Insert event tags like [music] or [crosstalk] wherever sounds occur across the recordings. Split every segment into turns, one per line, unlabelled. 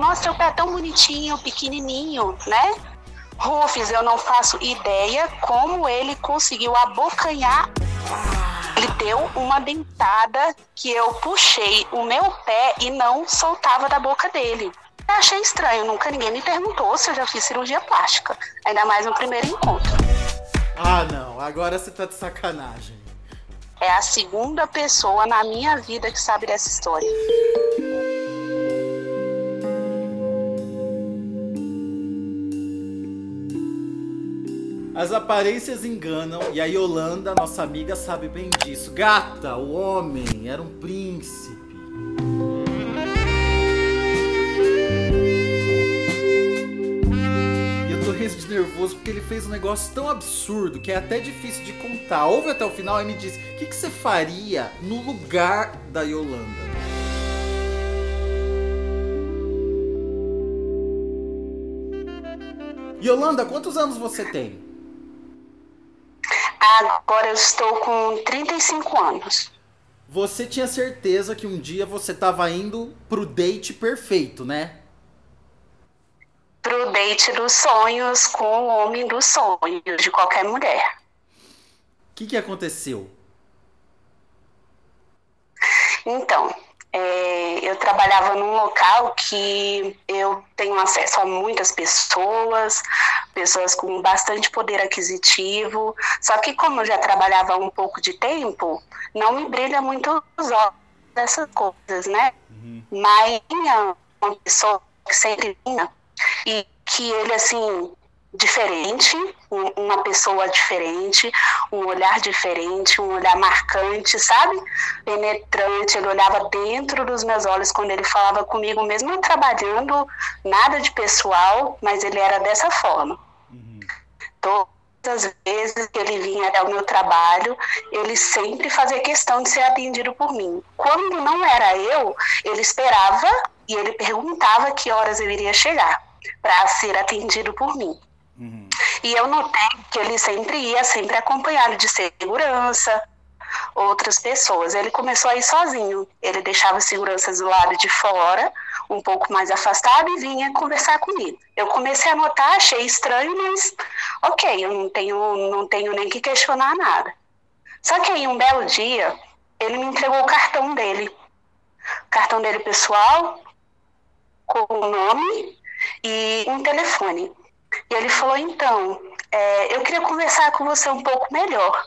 nossa, seu pé é tão bonitinho, pequenininho, né? Rufus, eu não faço ideia como ele conseguiu abocanhar. Ele deu uma dentada que eu puxei o meu pé e não soltava da boca dele. Eu achei estranho, nunca ninguém me perguntou se eu já fiz cirurgia plástica, ainda mais no primeiro encontro.
Ah, não, agora você tá de sacanagem.
É a segunda pessoa na minha vida que sabe dessa história.
As aparências enganam e a Yolanda, nossa amiga, sabe bem disso. Gata, o homem era um príncipe. Eu tô rindo de nervoso porque ele fez um negócio tão absurdo que é até difícil de contar. Ouve até o final e me diz: o que, que você faria no lugar da Yolanda? Yolanda, quantos anos você tem?
Agora eu estou com 35 anos.
Você tinha certeza que um dia você estava indo pro date perfeito, né?
Pro date dos sonhos com o homem dos sonhos de qualquer mulher.
O que, que aconteceu?
Então, é, eu trabalhava num local que eu tenho acesso a muitas pessoas, pessoas com bastante poder aquisitivo. Só que como eu já trabalhava há um pouco de tempo, não me brilha muito os olhos dessas coisas, né? Uhum. Mas uma pessoa que sempre vinha e que ele assim diferente, uma pessoa diferente, um olhar diferente, um olhar marcante, sabe? Penetrante. Ele olhava dentro dos meus olhos quando ele falava comigo, mesmo trabalhando, nada de pessoal, mas ele era dessa forma. Uhum. Todas as vezes que ele vinha ao meu trabalho, ele sempre fazia questão de ser atendido por mim. Quando não era eu, ele esperava e ele perguntava que horas eu iria chegar para ser atendido por mim. Uhum. E eu notei que ele sempre ia, sempre acompanhado de segurança, outras pessoas. Ele começou a ir sozinho. Ele deixava as seguranças do lado de fora, um pouco mais afastado, e vinha conversar comigo. Eu comecei a notar, achei estranho, mas ok, eu não tenho, não tenho nem que questionar nada. Só que aí, um belo dia, ele me entregou o cartão dele. O cartão dele pessoal, com o nome e um telefone. E ele falou: então, é, eu queria conversar com você um pouco melhor.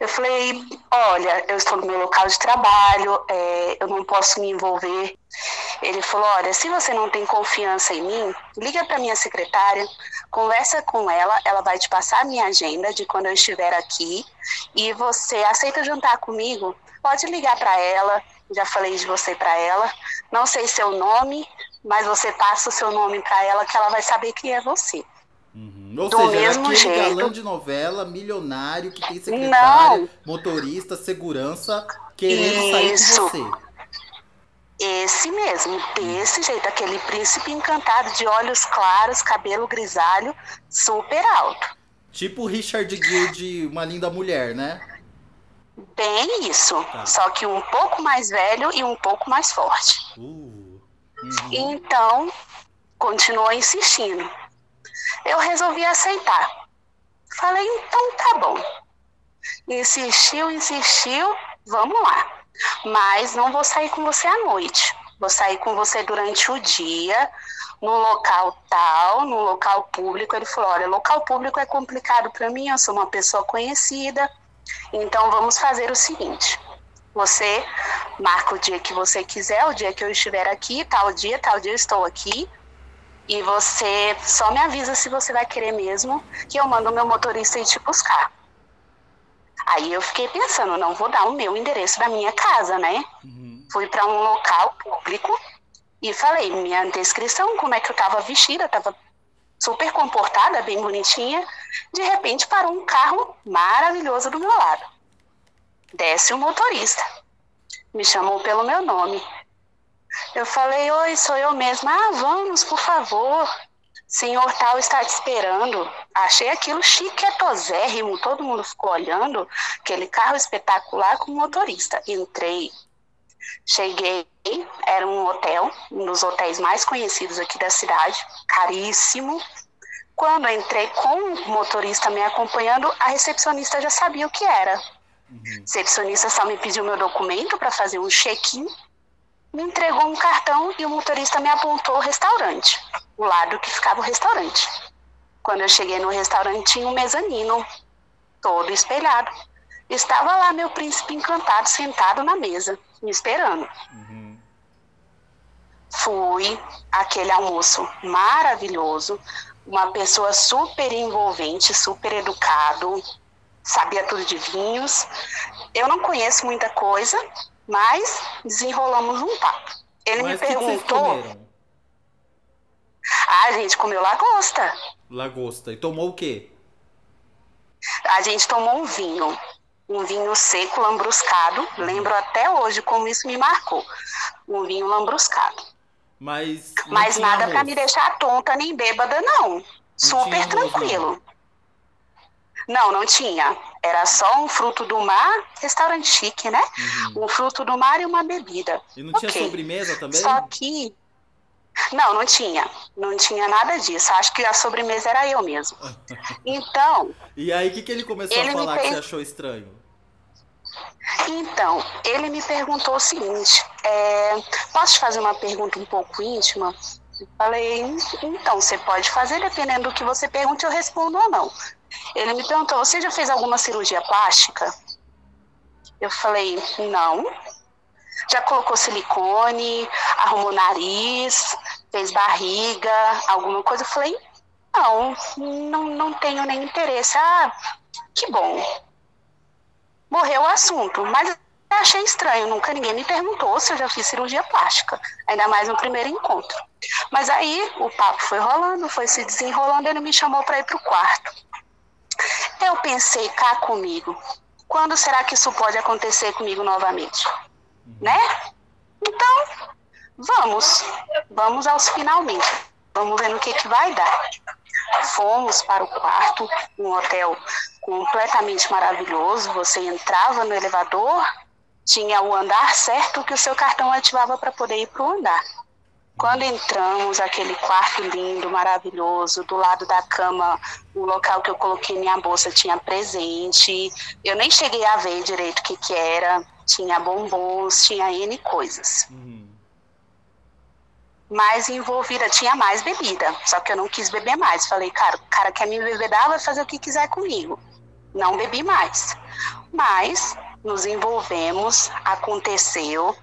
Eu falei: olha, eu estou no meu local de trabalho, é, eu não posso me envolver. Ele falou: olha, se você não tem confiança em mim, liga para minha secretária, conversa com ela, ela vai te passar a minha agenda de quando eu estiver aqui e você aceita jantar comigo. Pode ligar para ela, já falei de você para ela. Não sei seu nome, mas você passa o seu nome para ela que ela vai saber quem é você.
Uhum. Ou Do seja, mesmo aquele jeito. galã de novela, milionário, que tem secretária, Não. motorista, segurança, querendo Isso. sair com você.
Esse mesmo, desse jeito, aquele príncipe encantado de olhos claros, cabelo grisalho, super alto.
Tipo o Richard Gere de Uma Linda Mulher, né?
Bem isso, tá. só que um pouco mais velho e um pouco mais forte.
Uh,
uhum. Então, continuou insistindo eu resolvi aceitar. Falei, então tá bom. Insistiu, insistiu, vamos lá. Mas não vou sair com você à noite. Vou sair com você durante o dia, no local tal, no local público. Ele falou: olha, local público é complicado para mim, eu sou uma pessoa conhecida. Então vamos fazer o seguinte: você marca o dia que você quiser, o dia que eu estiver aqui, tal dia, tal dia eu estou aqui e você só me avisa se você vai querer mesmo que eu mando o meu motorista ir te buscar. Aí eu fiquei pensando, não vou dar o meu endereço da minha casa, né? Uhum. Fui para um local público e falei minha descrição, como é que eu estava vestida, estava super comportada, bem bonitinha. De repente parou um carro maravilhoso do meu lado. Desce o motorista, me chamou pelo meu nome. Eu falei, oi, sou eu mesma. Ah, vamos, por favor. Senhor tal está te esperando. Achei aquilo chiquetosérrimo, todo mundo ficou olhando, aquele carro espetacular com motorista. Entrei. Cheguei, era um hotel, um dos hotéis mais conhecidos aqui da cidade, caríssimo. Quando entrei com o motorista me acompanhando, a recepcionista já sabia o que era. Uhum. A recepcionista só me pediu meu documento para fazer um check-in, me entregou um cartão e o motorista me apontou o restaurante, o lado que ficava o restaurante. Quando eu cheguei no restaurante, tinha um mezanino, todo espelhado. Estava lá meu príncipe encantado sentado na mesa, me esperando. Uhum. Fui aquele almoço maravilhoso, uma pessoa super envolvente, super educado, sabia tudo de vinhos. Eu não conheço muita coisa, mas desenrolamos um papo. Ele mas me perguntou. Ah, a gente comeu lagosta.
Lagosta. E tomou o quê?
A gente tomou um vinho. Um vinho seco, lambruscado. Uhum. Lembro até hoje como isso me marcou. Um vinho lambruscado.
Mas.
Mas nada para me deixar tonta nem bêbada, não. não Super tranquilo. Não. Não, não tinha. Era só um fruto do mar, restaurante chique, né? Uhum. Um fruto do mar e uma bebida.
E não tinha okay. sobremesa também?
Só que. Não, não tinha. Não tinha nada disso. Acho que a sobremesa era eu mesmo. [laughs] Então.
e aí, o que, que ele começou ele a falar que você achou estranho?
Então, ele me perguntou o seguinte: é, posso te fazer uma pergunta um pouco íntima? Eu falei, então, você pode fazer, dependendo do que você pergunte, eu respondo ou não. Ele me perguntou: você já fez alguma cirurgia plástica? Eu falei, não. Já colocou silicone, arrumou nariz, fez barriga, alguma coisa? Eu falei, não, não, não tenho nem interesse. Ah, que bom morreu o assunto. Mas achei estranho, nunca ninguém me perguntou se eu já fiz cirurgia plástica, ainda mais no primeiro encontro. Mas aí o papo foi rolando, foi se desenrolando, ele me chamou para ir para o quarto. Eu pensei cá comigo, quando será que isso pode acontecer comigo novamente? Né? Então, vamos, vamos aos finalmente. Vamos ver no que, que vai dar. Fomos para o quarto, um hotel completamente maravilhoso. Você entrava no elevador, tinha o andar certo que o seu cartão ativava para poder ir para o andar. Quando entramos, aquele quarto lindo, maravilhoso, do lado da cama, o local que eu coloquei minha bolsa tinha presente. Eu nem cheguei a ver direito o que, que era. Tinha bombons, tinha N coisas. Uhum mais envolvida, tinha mais bebida, só que eu não quis beber mais. Falei, cara, o cara quer me bebedar, vai fazer o que quiser comigo. Não bebi mais. Mas nos envolvemos, aconteceu.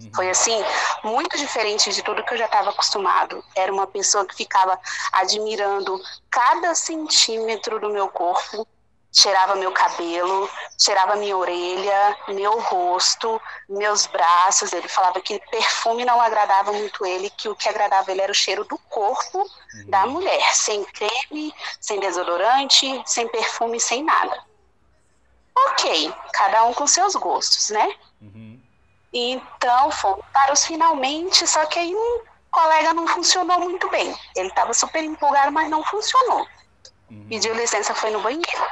Uhum. Foi assim, muito diferente de tudo que eu já estava acostumado. Era uma pessoa que ficava admirando cada centímetro do meu corpo, cheirava meu cabelo, cheirava minha orelha, meu rosto, meus braços. Ele falava que perfume não agradava muito ele, que o que agradava ele era o cheiro do corpo uhum. da mulher, sem creme, sem desodorante, sem perfume, sem nada. Ok, cada um com seus gostos, né? Uhum. Então fomos para os finalmente, só que aí um colega não funcionou muito bem. Ele estava super empolgado, mas não funcionou. Uhum. Pediu licença, foi no banheiro.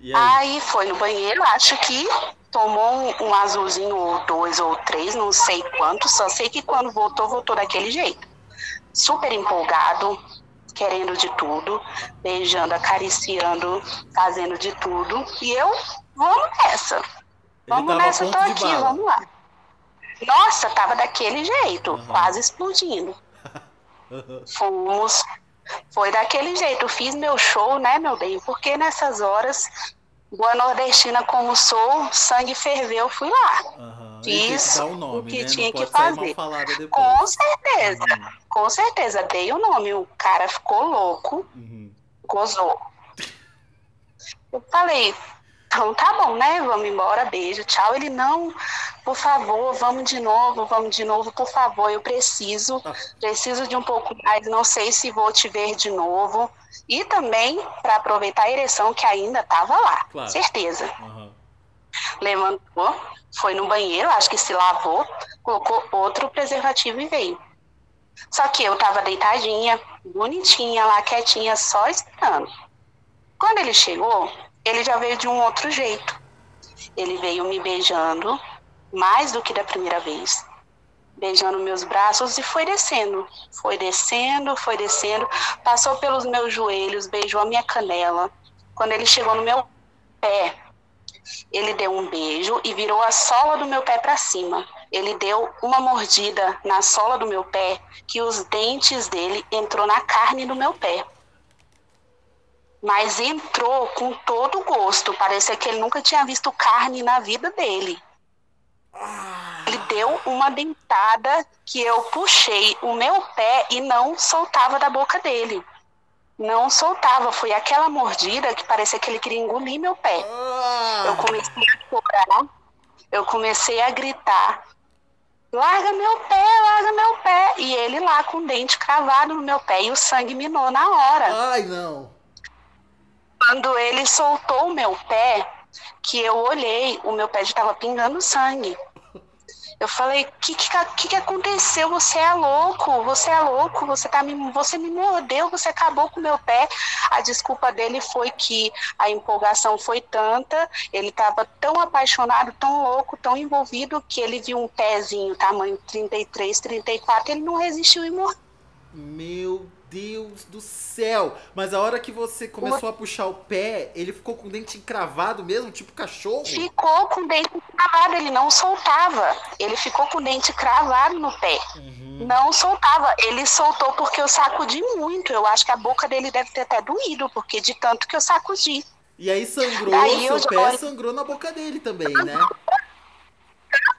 Aí? aí? foi no banheiro, acho que tomou um, um, azulzinho ou dois ou três, não sei quanto, só sei que quando voltou, voltou daquele jeito. Super empolgado, querendo de tudo, beijando, acariciando, fazendo de tudo. E eu, vamos nessa. Vamos nessa, tô aqui, vamos lá. Nossa, tava daquele jeito, uhum. quase explodindo. [laughs] Fomos foi daquele jeito, fiz meu show, né, meu bem? Porque nessas horas, boa nordestina como sou, sangue ferveu, fui lá. Uhum. Fiz o, nome, o que né? tinha que fazer. Com certeza, uhum. com certeza. Dei o nome, o cara ficou louco, uhum. gozou. Eu falei, então tá bom, né? Vamos embora, beijo, tchau. Ele não, por favor, vamos de novo, vamos de novo, por favor, eu preciso, ah. preciso de um pouco mais, não sei se vou te ver de novo. E também para aproveitar a ereção que ainda estava lá, claro. certeza. Uhum. Levantou, foi no banheiro, acho que se lavou, colocou outro preservativo e veio. Só que eu tava deitadinha, bonitinha lá, quietinha, só esperando. Quando ele chegou, ele já veio de um outro jeito. Ele veio me beijando mais do que da primeira vez. beijando meus braços e foi descendo. Foi descendo, foi descendo, passou pelos meus joelhos, beijou a minha canela. Quando ele chegou no meu pé, ele deu um beijo e virou a sola do meu pé para cima. Ele deu uma mordida na sola do meu pé que os dentes dele entrou na carne do meu pé. Mas entrou com todo o gosto. Parecia que ele nunca tinha visto carne na vida dele. Ele deu uma dentada que eu puxei o meu pé e não soltava da boca dele. Não soltava. Foi aquela mordida que parecia que ele queria engolir meu pé. Eu comecei a chorar. Eu comecei a gritar. Larga meu pé, larga meu pé. E ele lá com o dente cravado no meu pé e o sangue minou na hora.
Ai, não.
Quando ele soltou o meu pé, que eu olhei, o meu pé já estava pingando sangue. Eu falei, o que, que, que aconteceu? Você é louco, você é louco, você, tá me, você me mordeu, você acabou com o meu pé. A desculpa dele foi que a empolgação foi tanta, ele estava tão apaixonado, tão louco, tão envolvido, que ele viu um pezinho tamanho 33, 34, ele não resistiu e morreu.
Meu Deus do céu! Mas a hora que você começou a puxar o pé, ele ficou com o dente encravado mesmo, tipo cachorro?
Ficou com o dente cravado, ele não soltava. Ele ficou com o dente cravado no pé. Uhum. Não soltava. Ele soltou porque eu sacudi muito. Eu acho que a boca dele deve ter até doído, porque de tanto que eu sacudi.
E aí sangrou, Daí seu pé sangrou na boca dele também, né?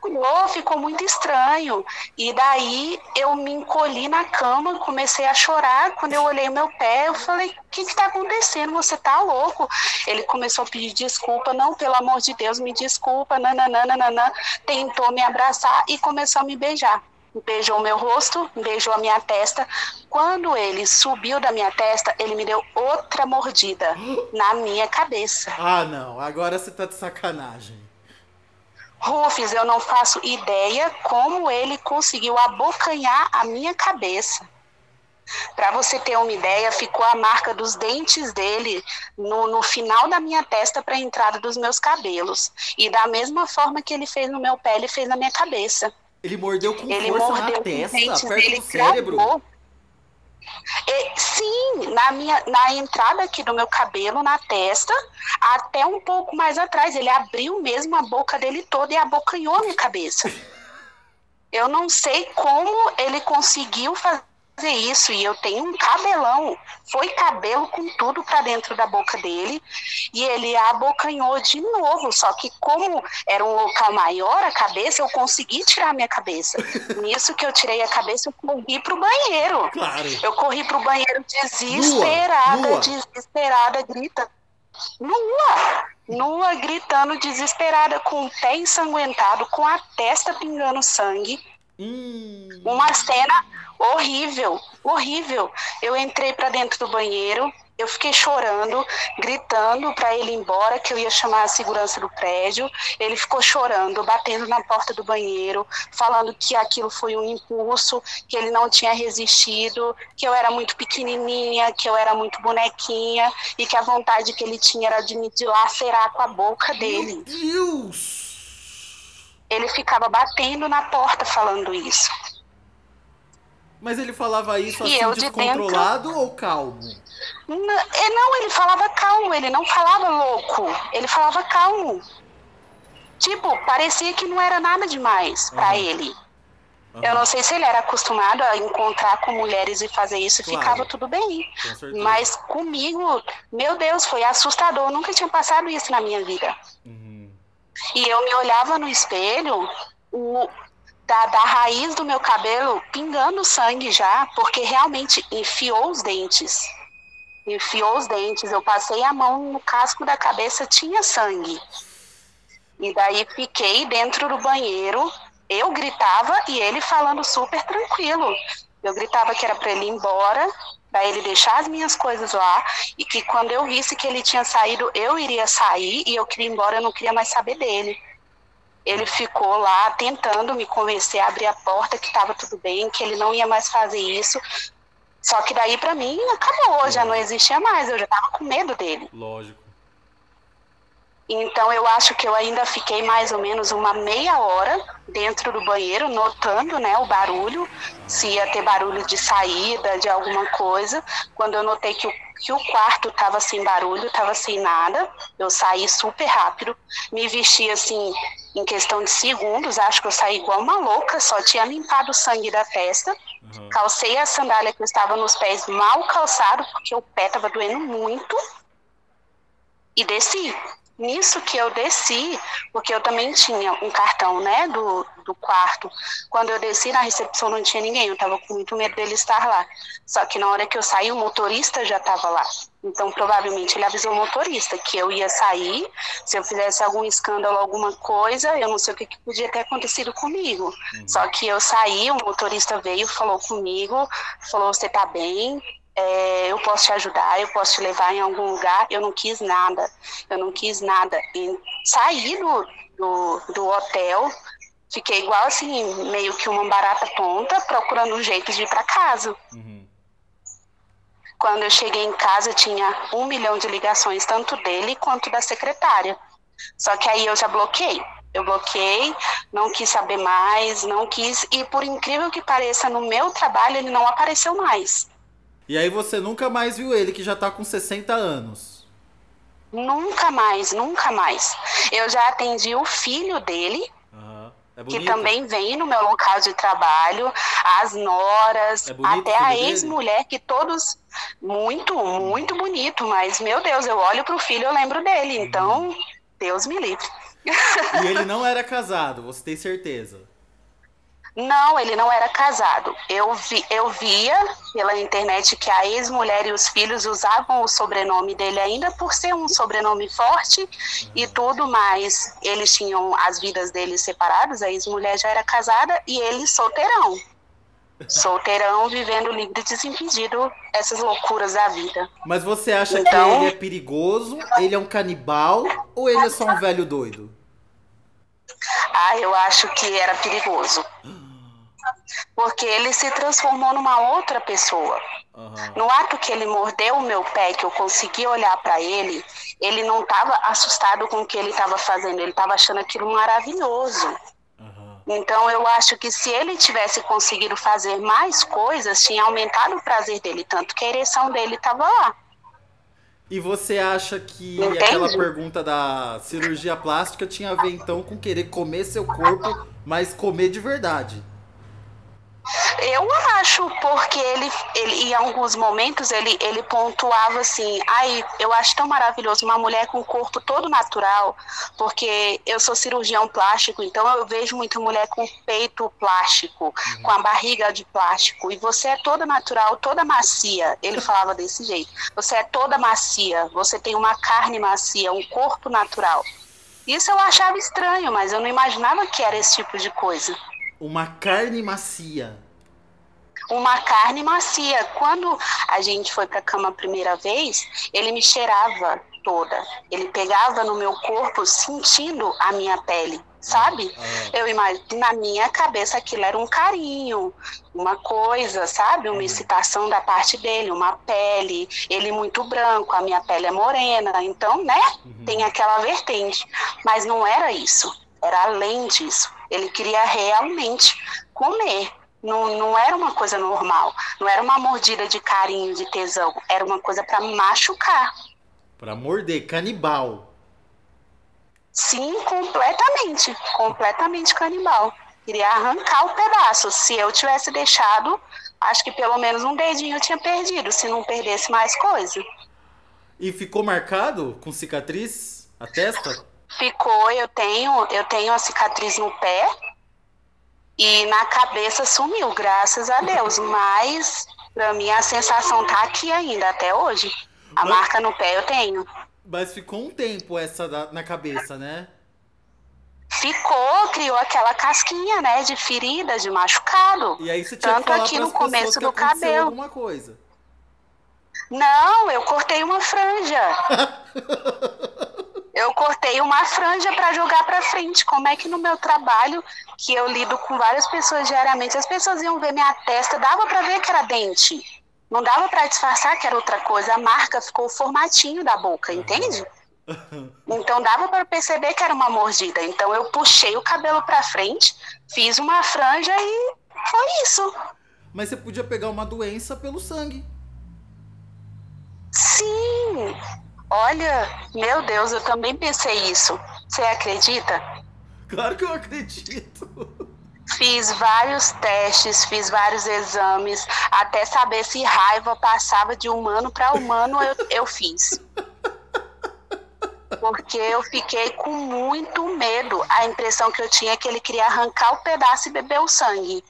Ficou, ficou muito estranho. E daí eu me encolhi na cama, comecei a chorar. Quando eu olhei meu pé, eu falei: O que está acontecendo? Você tá louco? Ele começou a pedir desculpa. Não, pelo amor de Deus, me desculpa. Nananana. Tentou me abraçar e começou a me beijar. Beijou meu rosto, beijou a minha testa. Quando ele subiu da minha testa, ele me deu outra mordida na minha cabeça.
Ah, não. Agora você tá de sacanagem.
Rufus, eu não faço ideia como ele conseguiu abocanhar a minha cabeça. Para você ter uma ideia, ficou a marca dos dentes dele no, no final da minha testa para a entrada dos meus cabelos. E da mesma forma que ele fez no meu pé, ele fez na minha cabeça.
Ele mordeu com ele força mordeu na testa, perto do cérebro. Gravou.
Sim, na, minha, na entrada aqui do meu cabelo, na testa, até um pouco mais atrás. Ele abriu mesmo a boca dele toda e abocanhou minha cabeça. Eu não sei como ele conseguiu fazer fazer isso e eu tenho um cabelão. Foi cabelo com tudo para dentro da boca dele e ele abocanhou de novo. Só que como era um local maior a cabeça, eu consegui tirar a minha cabeça. [laughs] Nisso que eu tirei a cabeça, eu corri pro banheiro.
Claro.
Eu corri pro banheiro desesperada, desesperada, grita. Nua! Nua, gritando, desesperada, com o pé ensanguentado, com a testa pingando sangue. Hum. Uma cena horrível, horrível. Eu entrei para dentro do banheiro, eu fiquei chorando, gritando para ele ir embora, que eu ia chamar a segurança do prédio. Ele ficou chorando, batendo na porta do banheiro, falando que aquilo foi um impulso, que ele não tinha resistido, que eu era muito pequenininha, que eu era muito bonequinha e que a vontade que ele tinha era de me dilacerar com a boca dele.
Meu Deus!
Ele ficava batendo na porta falando isso.
Mas ele falava isso assim descontrolado dentro... ou calmo?
Não, é, não, ele falava calmo, ele não falava louco, ele falava calmo. Tipo, parecia que não era nada demais uhum. para ele. Uhum. Eu não sei se ele era acostumado a encontrar com mulheres e fazer isso, claro. ficava tudo bem. Com Mas comigo, meu Deus, foi assustador. Eu nunca tinha passado isso na minha vida. Uhum. E eu me olhava no espelho, o, da, da raiz do meu cabelo pingando sangue já, porque realmente enfiou os dentes. Enfiou os dentes. Eu passei a mão no casco da cabeça, tinha sangue. E daí fiquei dentro do banheiro. Eu gritava e ele falando super tranquilo. Eu gritava que era para ele ir embora, para ele deixar as minhas coisas lá e que quando eu visse que ele tinha saído, eu iria sair e eu queria ir embora, eu não queria mais saber dele ele ficou lá tentando me convencer a abrir a porta, que estava tudo bem, que ele não ia mais fazer isso. Só que daí para mim acabou, já não existia mais, eu já tava com medo dele.
Lógico.
Então eu acho que eu ainda fiquei mais ou menos uma meia hora dentro do banheiro, notando né, o barulho, se ia ter barulho de saída, de alguma coisa. Quando eu notei que o, que o quarto estava sem barulho, estava sem nada, eu saí super rápido, me vesti assim em questão de segundos, acho que eu saí igual uma louca, só tinha limpado o sangue da testa. Uhum. Calcei a sandália que eu estava nos pés mal calçado, porque o pé estava doendo muito. E desci. Nisso que eu desci, porque eu também tinha um cartão, né, do, do quarto. Quando eu desci na recepção não tinha ninguém, eu estava com muito medo dele estar lá. Só que na hora que eu saí, o motorista já estava lá. Então, provavelmente, ele avisou o motorista que eu ia sair. Se eu fizesse algum escândalo, alguma coisa, eu não sei o que, que podia ter acontecido comigo. Uhum. Só que eu saí, o motorista veio, falou comigo, falou: Você tá bem? É, eu posso te ajudar, eu posso te levar em algum lugar. Eu não quis nada, eu não quis nada. E saí do, do, do hotel, fiquei igual assim, meio que uma barata tonta, procurando um jeito de ir para casa. Uhum. Quando eu cheguei em casa, tinha um milhão de ligações, tanto dele quanto da secretária. Só que aí eu já bloqueei. Eu bloqueei, não quis saber mais, não quis. E por incrível que pareça, no meu trabalho ele não apareceu mais.
E aí você nunca mais viu ele, que já tá com 60 anos.
Nunca mais, nunca mais. Eu já atendi o filho dele, uhum. é que também vem no meu local de trabalho, as noras, é até a ex-mulher, que todos. Muito, muito bonito, mas meu Deus, eu olho pro filho e eu lembro dele, uhum. então, Deus me livre.
E ele [laughs] não era casado, você tem certeza?
Não, ele não era casado. Eu, vi, eu via pela internet que a ex-mulher e os filhos usavam o sobrenome dele ainda por ser um sobrenome forte e tudo mais. Eles tinham as vidas deles separadas, a ex-mulher já era casada e ele solteirão. Solteirão, vivendo livre e desimpedido essas loucuras da vida.
Mas você acha então, que ele é perigoso, ele é um canibal ou ele é só um velho doido?
Ah, eu acho que era perigoso porque ele se transformou numa outra pessoa. Uhum. No ato que ele mordeu o meu pé, que eu consegui olhar para ele, ele não estava assustado com o que ele estava fazendo, ele estava achando aquilo maravilhoso. Uhum. Então eu acho que se ele tivesse conseguido fazer mais coisas, tinha aumentado o prazer dele, tanto que a ereção dele estava lá.
E você acha que Entende? aquela pergunta da cirurgia plástica tinha a ver então com querer comer seu corpo, mas comer de verdade?
Eu acho, porque ele, ele em alguns momentos ele, ele pontuava assim, ai, eu acho tão maravilhoso uma mulher com o corpo todo natural, porque eu sou cirurgião plástico, então eu vejo muita mulher com peito plástico, uhum. com a barriga de plástico, e você é toda natural, toda macia. Ele falava desse jeito. Você é toda macia, você tem uma carne macia, um corpo natural. Isso eu achava estranho, mas eu não imaginava que era esse tipo de coisa.
Uma carne macia.
Uma carne macia. Quando a gente foi para a cama a primeira vez, ele me cheirava toda. Ele pegava no meu corpo, sentindo a minha pele, sabe? Ah. Eu imagino, na minha cabeça aquilo era um carinho, uma coisa, sabe? Uma uhum. excitação da parte dele, uma pele, ele muito branco, a minha pele é morena, então, né? Uhum. Tem aquela vertente. Mas não era isso, era além disso. Ele queria realmente comer. Não, não era uma coisa normal. Não era uma mordida de carinho, de tesão. Era uma coisa para machucar.
Para morder, canibal.
Sim, completamente. Completamente canibal. Queria arrancar o pedaço. Se eu tivesse deixado, acho que pelo menos um dedinho eu tinha perdido, se não perdesse mais coisa.
E ficou marcado com cicatriz a testa?
Ficou, eu tenho, eu tenho a cicatriz no pé e na cabeça sumiu, graças a Deus. Mas mim a sensação tá aqui ainda, até hoje. A Mas... marca no pé eu tenho.
Mas ficou um tempo essa na cabeça, né?
Ficou, criou aquela casquinha, né, de ferida, de machucado.
E aí você tinha Tanto que aqui no começo do cabelo. alguma coisa.
Não, eu cortei uma franja. [laughs] eu cortei uma franja para jogar para frente. Como é que no meu trabalho, que eu lido com várias pessoas diariamente, as pessoas iam ver minha testa, dava para ver que era dente. Não dava para disfarçar que era outra coisa. A marca ficou o formatinho da boca, entende? [laughs] Então dava para perceber que era uma mordida. Então eu puxei o cabelo para frente, fiz uma franja e foi isso.
Mas você podia pegar uma doença pelo sangue.
Sim. Olha, meu Deus, eu também pensei isso. Você acredita?
Claro que eu acredito.
Fiz vários testes, fiz vários exames, até saber se raiva passava de humano para humano, eu, eu fiz. Porque eu fiquei com muito medo. A impressão que eu tinha é que ele queria arrancar o pedaço e beber o sangue.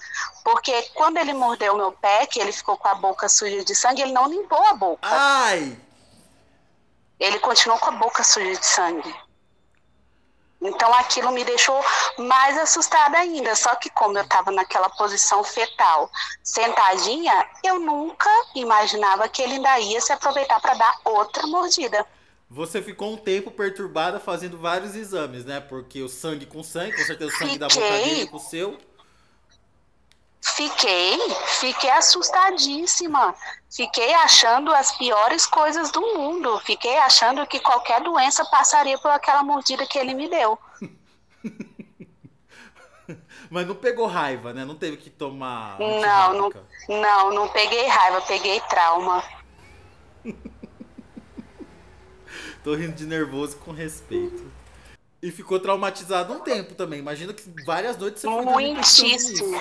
Porque quando ele mordeu meu pé, que ele ficou com a boca suja de sangue, ele não limpou a boca.
Ai!
Ele continuou com a boca suja de sangue. Então aquilo me deixou mais assustada ainda. Só que como eu estava naquela posição fetal, sentadinha, eu nunca imaginava que ele ainda ia se aproveitar para dar outra mordida.
Você ficou um tempo perturbada fazendo vários exames, né? Porque o sangue com sangue, com certeza o sangue
Fiquei.
da boca dele com o seu.
Fiquei, fiquei assustadíssima. Fiquei achando as piores coisas do mundo. Fiquei achando que qualquer doença passaria por aquela mordida que ele me deu. [laughs]
Mas não pegou raiva, né? Não teve que tomar.
Não, não, não, não peguei raiva, peguei trauma. [laughs]
Tô rindo de nervoso com respeito. E ficou traumatizado um tempo também. Imagina que várias noites você foi
Muitíssimo.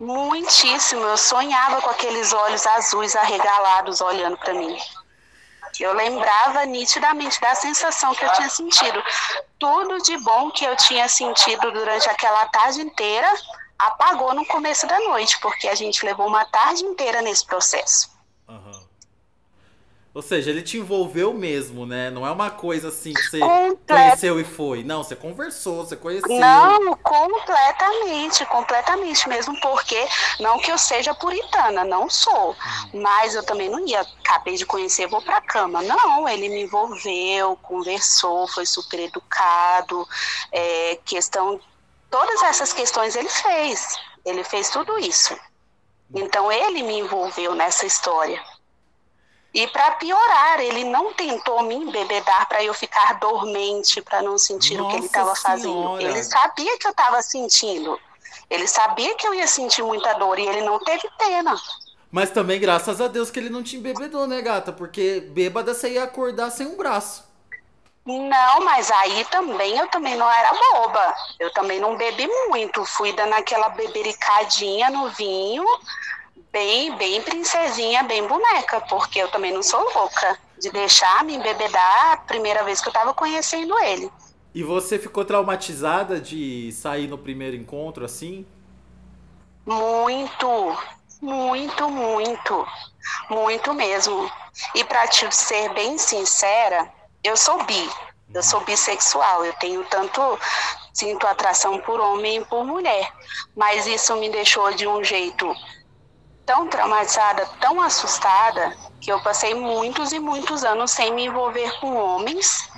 Muitíssimo. Eu sonhava com aqueles olhos azuis arregalados olhando para mim. Eu lembrava nitidamente da sensação que eu tinha sentido. Tudo de bom que eu tinha sentido durante aquela tarde inteira apagou no começo da noite, porque a gente levou uma tarde inteira nesse processo.
Ou seja, ele te envolveu mesmo, né? Não é uma coisa assim que você
Completo.
conheceu e foi. Não, você conversou, você conheceu.
Não, completamente, completamente mesmo, porque não que eu seja puritana, não sou, mas eu também não ia, acabei de conhecer, vou pra cama. Não, ele me envolveu, conversou, foi super educado, é, questão, todas essas questões ele fez, ele fez tudo isso. Então ele me envolveu nessa história. E para piorar, ele não tentou me embebedar para eu ficar dormente, para não sentir o que ele
Nossa
estava fazendo. Ele sabia que eu estava sentindo. Ele sabia que eu ia sentir muita dor e ele não teve pena.
Mas também, graças a Deus, que ele não te embebedou, né, gata? Porque bêbada você ia acordar sem um braço.
Não, mas aí também eu também não era boba. Eu também não bebi muito. Fui dando aquela bebericadinha no vinho, bem, bem princesinha, bem boneca, porque eu também não sou louca de deixar me embebedar a primeira vez que eu tava conhecendo ele.
E você ficou traumatizada de sair no primeiro encontro assim?
Muito, muito, muito, muito mesmo. E para te ser bem sincera, eu sou bi, eu sou bissexual, eu tenho tanto sinto atração por homem e por mulher, mas isso me deixou de um jeito tão traumatizada, tão assustada, que eu passei muitos e muitos anos sem me envolver com homens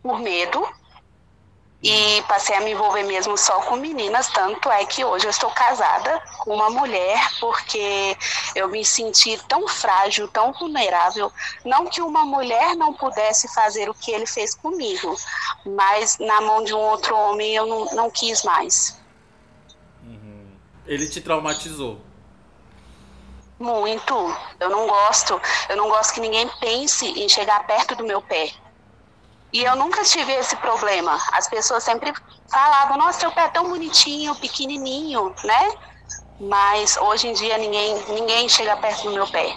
por medo. E passei a me envolver mesmo só com meninas, tanto é que hoje eu estou casada com uma mulher porque eu me senti tão frágil, tão vulnerável. Não que uma mulher não pudesse fazer o que ele fez comigo, mas na mão de um outro homem eu não, não quis mais.
Ele te traumatizou.
Muito. Eu não gosto. Eu não gosto que ninguém pense em chegar perto do meu pé. E eu nunca tive esse problema. As pessoas sempre falavam: "Nossa, seu pé é tão bonitinho, pequenininho", né? Mas hoje em dia ninguém ninguém chega perto do meu pé.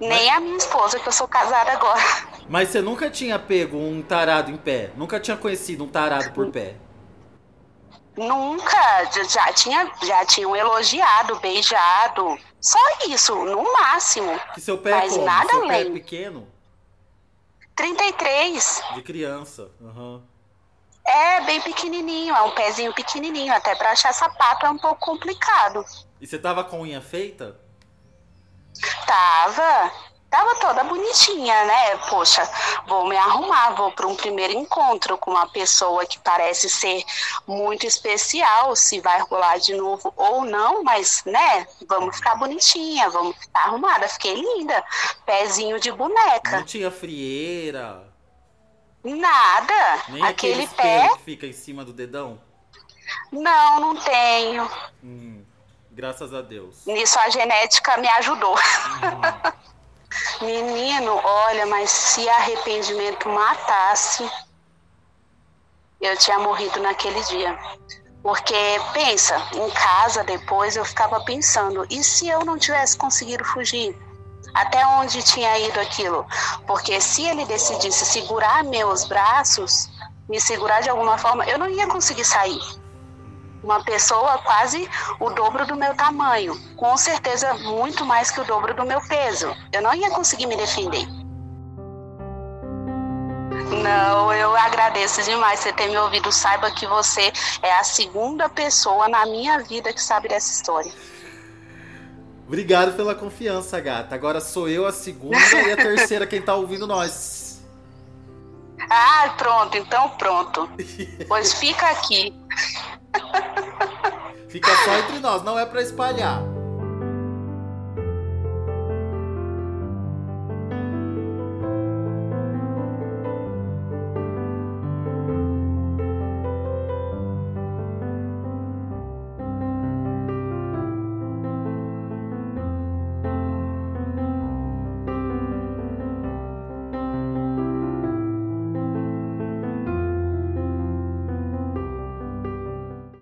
Nem a minha esposa, que eu sou casada agora.
Mas você nunca tinha pego um tarado em pé? Nunca tinha conhecido um tarado por pé?
Nunca, já, já tinha, já tinham elogiado, beijado, só isso, no máximo.
Que seu pé
Mas
é como?
nada
seu pé é
além.
pequeno?
33.
De criança. Aham.
É bem pequenininho, é um pezinho pequenininho, até para achar sapato é um pouco complicado.
E você tava com unha feita?
Tava, tava toda bonitinha, né? Poxa, vou me arrumar, vou para um primeiro encontro com uma pessoa que parece ser muito especial, se vai rolar de novo ou não, mas, né? Vamos ficar bonitinha, vamos ficar arrumada. Fiquei linda, pezinho de boneca.
Não tinha frieira?
Nada.
Nem aquele,
pé.
que fica em cima do dedão?
Não, não tenho.
Hum, graças a Deus.
Nisso a genética me ajudou.
Uhum. [laughs]
Menino, olha, mas se arrependimento matasse, eu tinha morrido naquele dia. Porque, pensa, em casa depois eu ficava pensando, e se eu não tivesse conseguido fugir? Até onde tinha ido aquilo? Porque se ele decidisse segurar meus braços, me segurar de alguma forma, eu não ia conseguir sair. Uma pessoa quase o dobro do meu tamanho, com certeza muito mais que o dobro do meu peso. Eu não ia conseguir me defender. Não, eu agradeço demais você ter me ouvido. Saiba que você é a segunda pessoa na minha vida que sabe dessa história.
Obrigado pela confiança, gata. Agora sou eu a segunda e a [laughs] terceira quem tá ouvindo nós.
Ah, pronto, então pronto. [laughs] Pois fica aqui.
Fica só entre nós, não é pra espalhar.